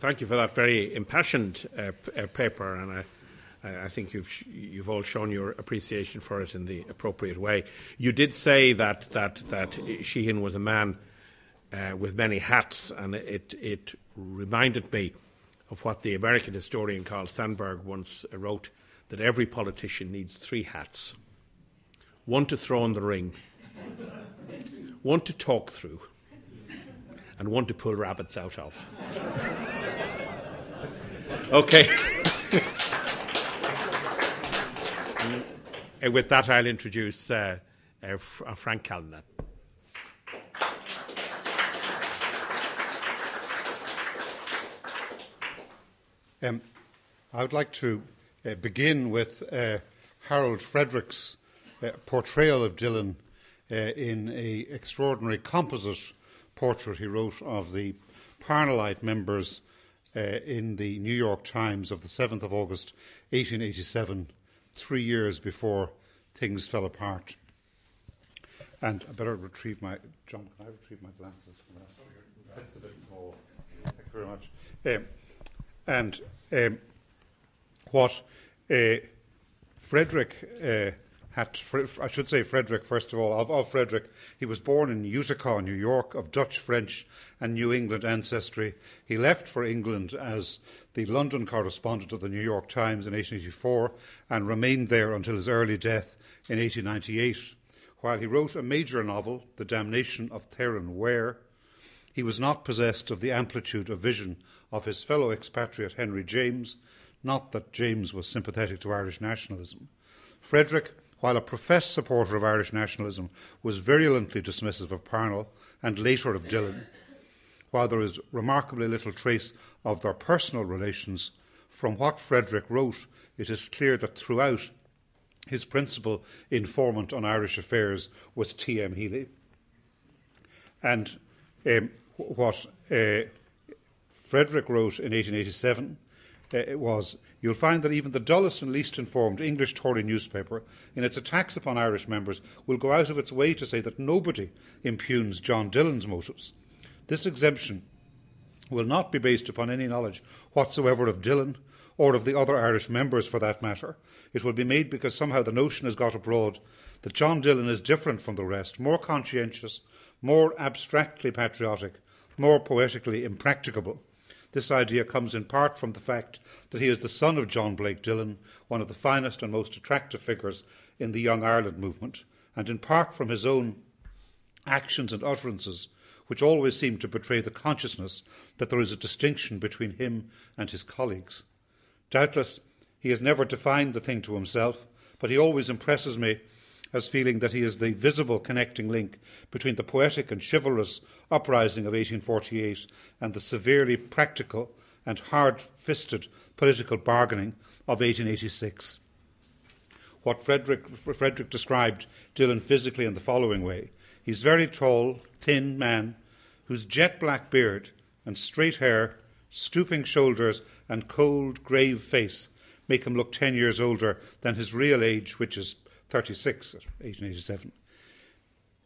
thank you for that very impassioned uh, uh, paper, and I, I think you've, you've all shown your appreciation for it in the appropriate way. You did say that, that, that Sheehan was a man uh, with many hats, and it, it reminded me of what the American historian Carl Sandburg once wrote that every politician needs three hats one to throw in the ring, one to talk through, and one to pull rabbits out of. okay. Uh, with that, I'll introduce uh, uh, uh, Frank Callanan. Um, I would like to uh, begin with uh, Harold Frederic's uh, portrayal of Dillon in an extraordinary composite portrait he wrote of the Parnellite members uh, in the New York Times of the 7th of August 1887, three years before things fell apart. And I better retrieve my John. Can I retrieve my glasses from that? That's a bit small. Thank you very much. Um, and um, what uh, Frederic uh, had, I should say Frederic, first of all, of, of Frederic, he was born in Utica, New York, of Dutch, French, and New England ancestry. He left for England as the London correspondent of the New York Times in 1884 and remained there until his early death in 1898. While he wrote a major novel, The Damnation of Theron Ware, he was not possessed of the amplitude of vision of his fellow expatriate Henry James, not that James was sympathetic to Irish nationalism. Frederic, while a professed supporter of Irish nationalism, was virulently dismissive of Parnell and later of Dillon. While there is remarkably little trace of their personal relations, from what Frederic wrote, it is clear that throughout his principal informant on Irish affairs was T.M. Healy. And um, what uh, Frederic wrote in 1887 uh, was You'll find that even the dullest and least informed English Tory newspaper, in its attacks upon Irish members, will go out of its way to say that nobody impugns John Dillon's motives. This exemption will not be based upon any knowledge whatsoever of Dillon or of the other Irish members for that matter. It will be made because somehow the notion has got abroad that John Dillon is different from the rest, more conscientious, more abstractly patriotic, more poetically impracticable. This idea comes in part from the fact that he is the son of John Blake Dillon, one of the finest and most attractive figures in the Young Ireland movement, and in part from his own actions and utterances, which always seem to betray the consciousness that there is a distinction between him and his colleagues. Doubtless, he has never defined the thing to himself, but he always impresses me as feeling that he is the visible connecting link between the poetic and chivalrous uprising of 1848 and the severely practical and hard fisted political bargaining of 1886. What Frederic, Frederic described Dillon physically in the following way He's very tall, thin man whose jet black beard and straight hair, stooping shoulders, and cold, grave face make him look ten years older than his real age, which is 36 at 1887.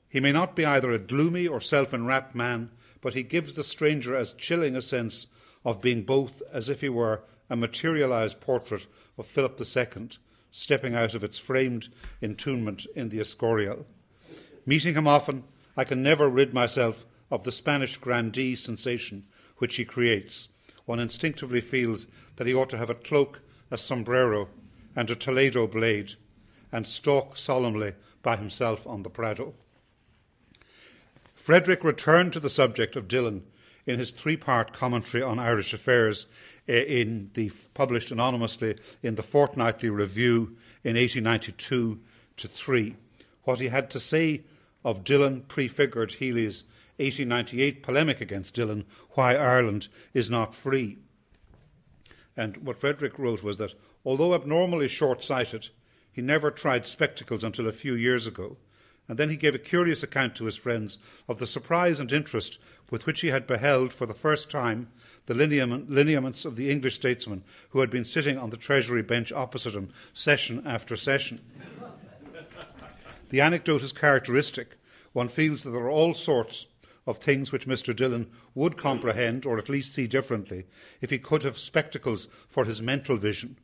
He may not be either a gloomy or self enwrapped man, but he gives the stranger as chilling a sense of being both as if he were a materialized portrait of Philip II stepping out of its framed entombment in the Escorial. Meeting him often, I can never rid myself of the Spanish grandee sensation which he creates. One instinctively feels that he ought to have a cloak, a sombrero, and a Toledo blade, and stalk solemnly by himself on the Prado. Frederic returned to the subject of Dillon in his three part commentary on Irish affairs eh, in the, published anonymously in the Fortnightly Review in 1892 to 3. What he had to say of Dillon prefigured Healy's 1898 polemic against Dillon, Why Ireland is Not Free. And what Frederic wrote was that although abnormally short sighted, he never tried spectacles until a few years ago, and then he gave a curious account to his friends of the surprise and interest with which he had beheld for the first time the lineaments of the English statesman who had been sitting on the Treasury bench opposite him session after session. the anecdote is characteristic. One feels that there are all sorts of things which Mr. Dillon would comprehend or at least see differently if he could have spectacles for his mental vision.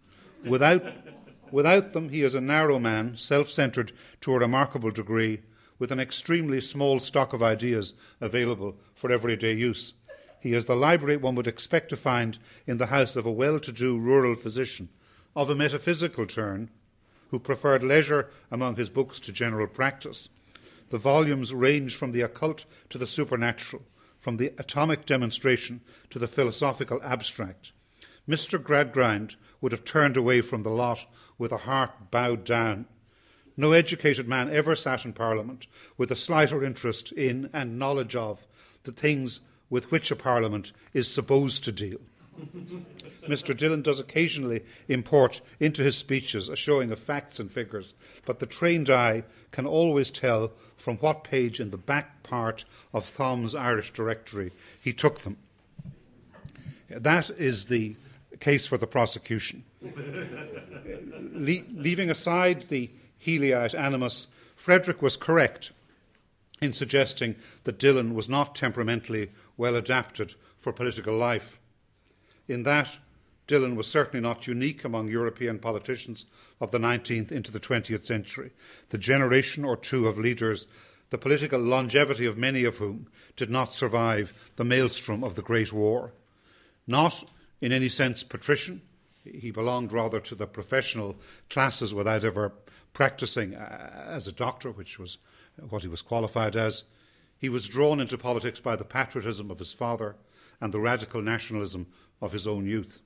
Without, without them, he is a narrow man, self centred to a remarkable degree, with an extremely small stock of ideas available for everyday use. He is the library one would expect to find in the house of a well to do rural physician, of a metaphysical turn, who preferred leisure among his books to general practice. The volumes range from the occult to the supernatural, from the atomic demonstration to the philosophical abstract. Mr. Gradgrind would have turned away from the lot with a heart bowed down. No educated man ever sat in Parliament with a slighter interest in and knowledge of the things with which a Parliament is supposed to deal. Mr. Dillon does occasionally import into his speeches a showing of facts and figures, but the trained eye can always tell from what page in the back part of Thom's Irish Directory he took them. That is the case for the prosecution. Le- leaving aside the Healyite animus, Frederic was correct in suggesting that Dillon was not temperamentally well adapted for political life. In that, Dillon was certainly not unique among European politicians of the 19th into the 20th century. The generation or two of leaders, the political longevity of many of whom did not survive the maelstrom of the Great War. Not in any sense patrician, he belonged rather to the professional classes without ever practicing uh, as a doctor, which was what he was qualified as. He was drawn into politics by the patriotism of his father and the radical nationalism of his own youth.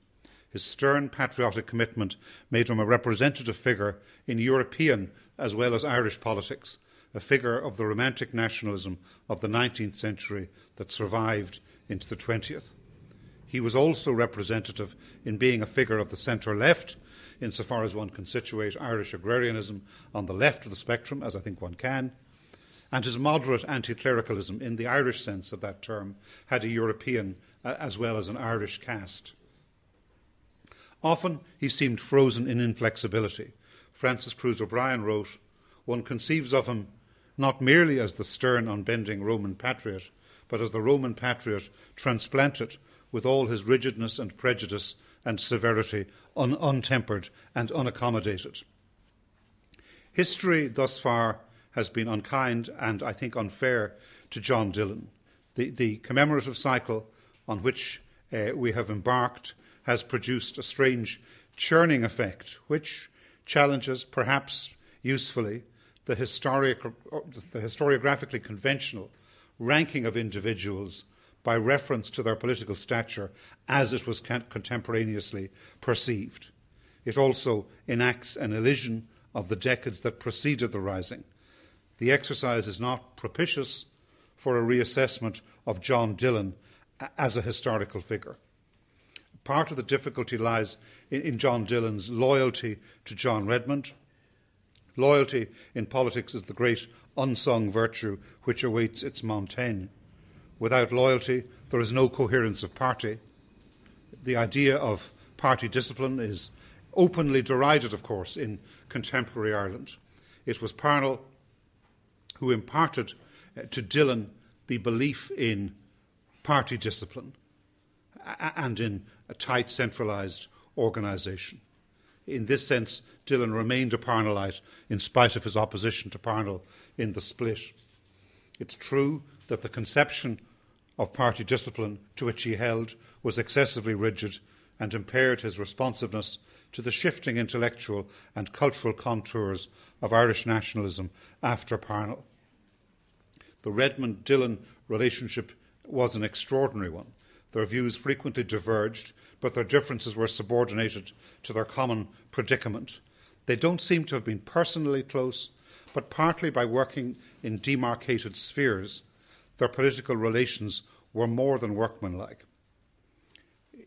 His stern patriotic commitment made him a representative figure in European as well as Irish politics, a figure of the romantic nationalism of the 19th century that survived into the 20th. He was also representative in being a figure of the centre left, insofar as one can situate Irish agrarianism on the left of the spectrum, as I think one can, and his moderate anti clericalism, in the Irish sense of that term, had a European uh, as well as an Irish cast. Often he seemed frozen in inflexibility. Francis Cruise O'Brien wrote, One conceives of him not merely as the stern, unbending Roman patriot, but as the Roman patriot transplanted with all his rigidness and prejudice and severity, un- untempered and unaccommodated. History thus far has been unkind and I think unfair to John Dillon. The, the commemorative cycle on which uh, we have embarked has produced a strange churning effect, which challenges, perhaps usefully, the, historic, the historiographically conventional ranking of individuals by reference to their political stature as it was contemporaneously perceived. It also enacts an elision of the decades that preceded the rising, the exercise is not propitious for a reassessment of John Dillon as a historical figure. Part of the difficulty lies in, John Dillon's loyalty to John Redmond. Loyalty in politics is the great unsung virtue which awaits its Montaigne. Without loyalty, there is no coherence of party. The idea of party discipline is openly derided, of course, in contemporary Ireland. It was Parnell who imparted uh, to Dillon the belief in party discipline and in a tight, centralised organisation. In this sense, Dillon remained a Parnellite in spite of his opposition to Parnell in the split. It's true that the conception of party discipline to which he held was excessively rigid and impaired his responsiveness to the shifting intellectual and cultural contours of Irish nationalism after Parnell. The Redmond Dillon relationship was an extraordinary one. Their views frequently diverged, but their differences were subordinated to their common predicament. They don't seem to have been personally close, but partly by working in demarcated spheres, their political relations were more than workmanlike.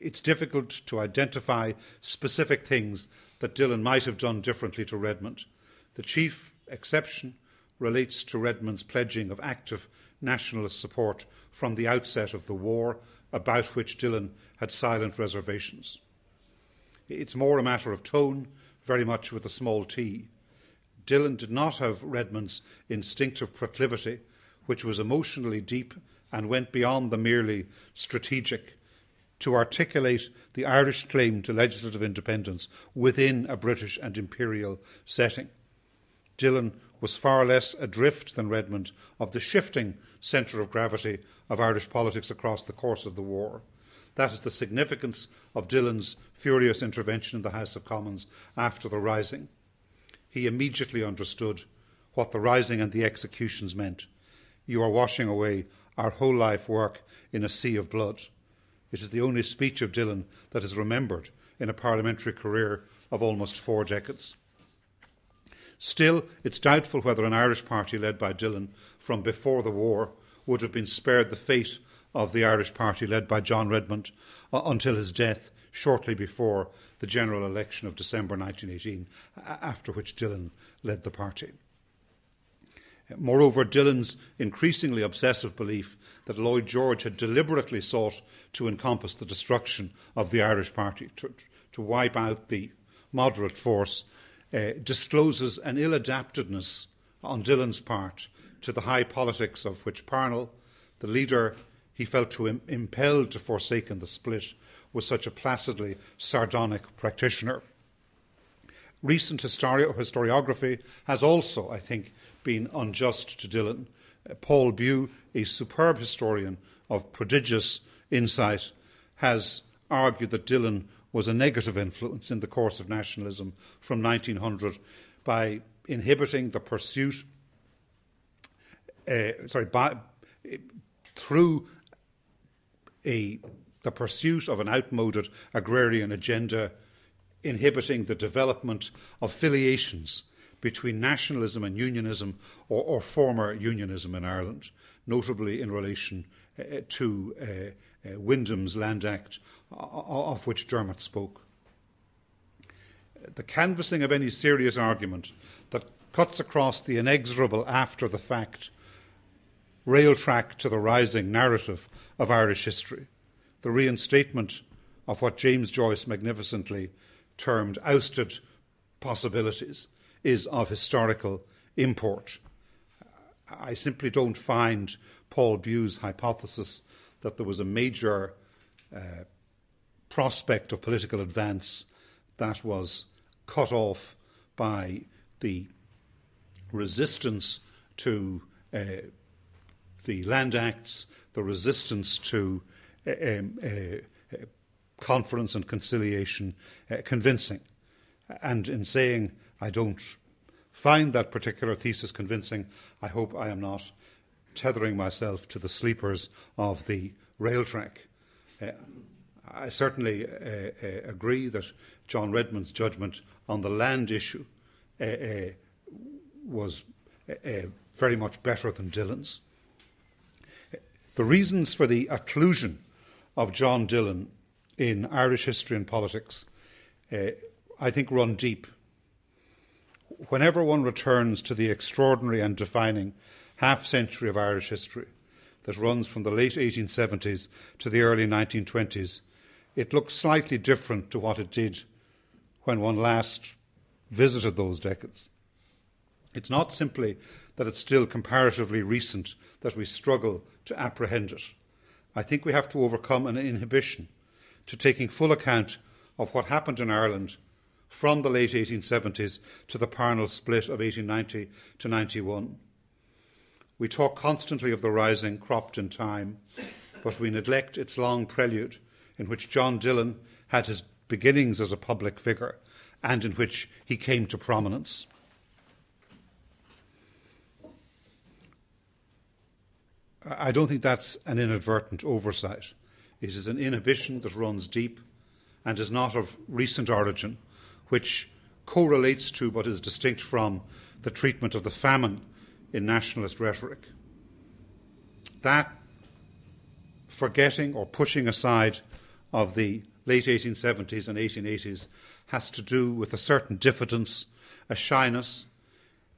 It's difficult to identify specific things that Dillon might have done differently to Redmond. The chief exception relates to Redmond's pledging of active nationalist support from the outset of the war, about which Dillon had silent reservations. It's more a matter of tone, very much with a small t. Dillon did not have Redmond's instinctive proclivity, which was emotionally deep and went beyond the merely strategic to articulate the Irish claim to legislative independence within a British and imperial setting. Dillon was far less adrift than Redmond of the shifting centre of gravity of Irish politics across the course of the war. That is the significance of Dillon's furious intervention in the House of Commons after the Rising. He immediately understood what the Rising and the executions meant. You are washing away our whole life work in a sea of blood. It is the only speech of Dillon that is remembered in a parliamentary career of almost four decades. Still, it's doubtful whether an Irish party led by Dillon from before the war would have been spared the fate of the Irish party led by John Redmond uh, until his death shortly before the general election of December 1918, after which Dillon led the party. Moreover, Dillon's increasingly obsessive belief that Lloyd George had deliberately sought to encompass the destruction of the Irish party, to, to wipe out the moderate force, uh, discloses an ill adaptedness on Dillon's part to the high politics of which Parnell, the leader he felt to Im- impelled to forsake in the split, was such a placidly sardonic practitioner. Recent histori- historiography has also, I think, been unjust to Dillon. Uh, Paul Bew, a superb historian of prodigious insight, has argued that Dillon was a negative influence in the course of nationalism from 1900 by inhibiting the pursuit, uh, sorry, by, through a, the pursuit of an outmoded agrarian agenda, inhibiting the development of filiations between nationalism and unionism or, or former unionism in Ireland, notably in relation uh, to uh, uh, Wyndham's Land Act, of which Dermot spoke. The canvassing of any serious argument that cuts across the inexorable after the fact rail track to the rising narrative of Irish history, the reinstatement of what James Joyce magnificently termed ousted possibilities, is of historical import. I simply don't find Paul Bew's hypothesis that there was a major uh, prospect of political advance that was cut off by the resistance to uh, the Land Acts, the resistance to Eh, eh, eh, conference and conciliation convincing. And in saying I don't find that particular thesis convincing. I hope I am not tethering myself to the sleepers of the rail track. Uh, I certainly uh, uh, agree that John Redmond's judgment on the land issue was very much better than Dillon's. The reasons for the occlusion of John Dillon in Irish history and politics, uh, I think, run deep whenever one returns to the extraordinary and defining half century of Irish history that runs from the late 1870s to the early 1920s, it looks slightly different to what it did when one last visited those decades. It's not simply that it's still comparatively recent that we struggle to apprehend it. I think we have to overcome an inhibition to taking full account of what happened in Ireland from the late 1870s to the Parnell split of 1890 to 91. We talk constantly of the rising cropped in time, but we neglect its long prelude in which John Dillon had his beginnings as a public figure and in which he came to prominence. I don't think that's an inadvertent oversight. It is an inhibition that runs deep and is not of recent origin, which correlates to but is distinct from the treatment of the famine in nationalist rhetoric. That forgetting or pushing aside of the late 1870s and 1880s has to do with a certain diffidence, a shyness,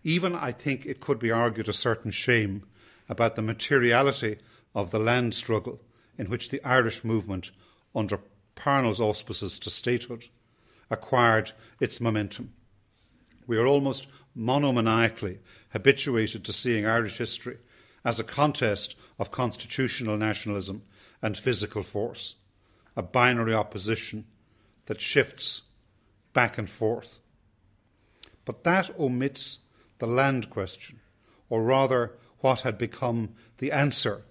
even I think it could be argued a certain shame about the materiality of the land struggle in which the Irish movement, under Parnell's auspices to statehood, acquired its momentum. We are almost monomaniacally habituated to seeing Irish history as a contest of constitutional nationalism and physical force, a binary opposition that shifts back and forth. But that omits the land question, or rather, what had become the answer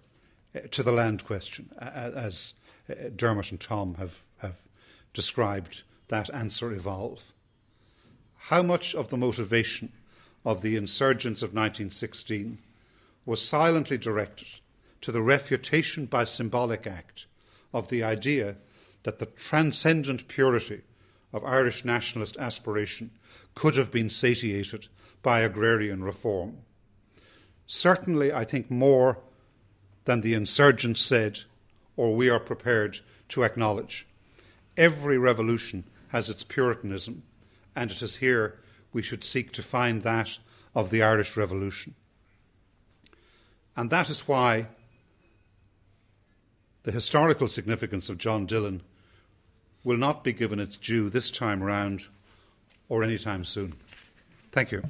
eh, to the land question, as eh, Dermot and Tom have, have described that answer evolve. How much of the motivation of the insurgents of 1916 was silently directed to the refutation by symbolic act of the idea that the transcendent purity of Irish nationalist aspiration could have been satiated by agrarian reform. Certainly, I think more than the insurgents said or we are prepared to acknowledge. Every revolution has its Puritanism, and it is here we should seek to find that of the Irish Revolution. And that is why the historical significance of John Dillon will not be given its due this time round or any time soon. Thank you.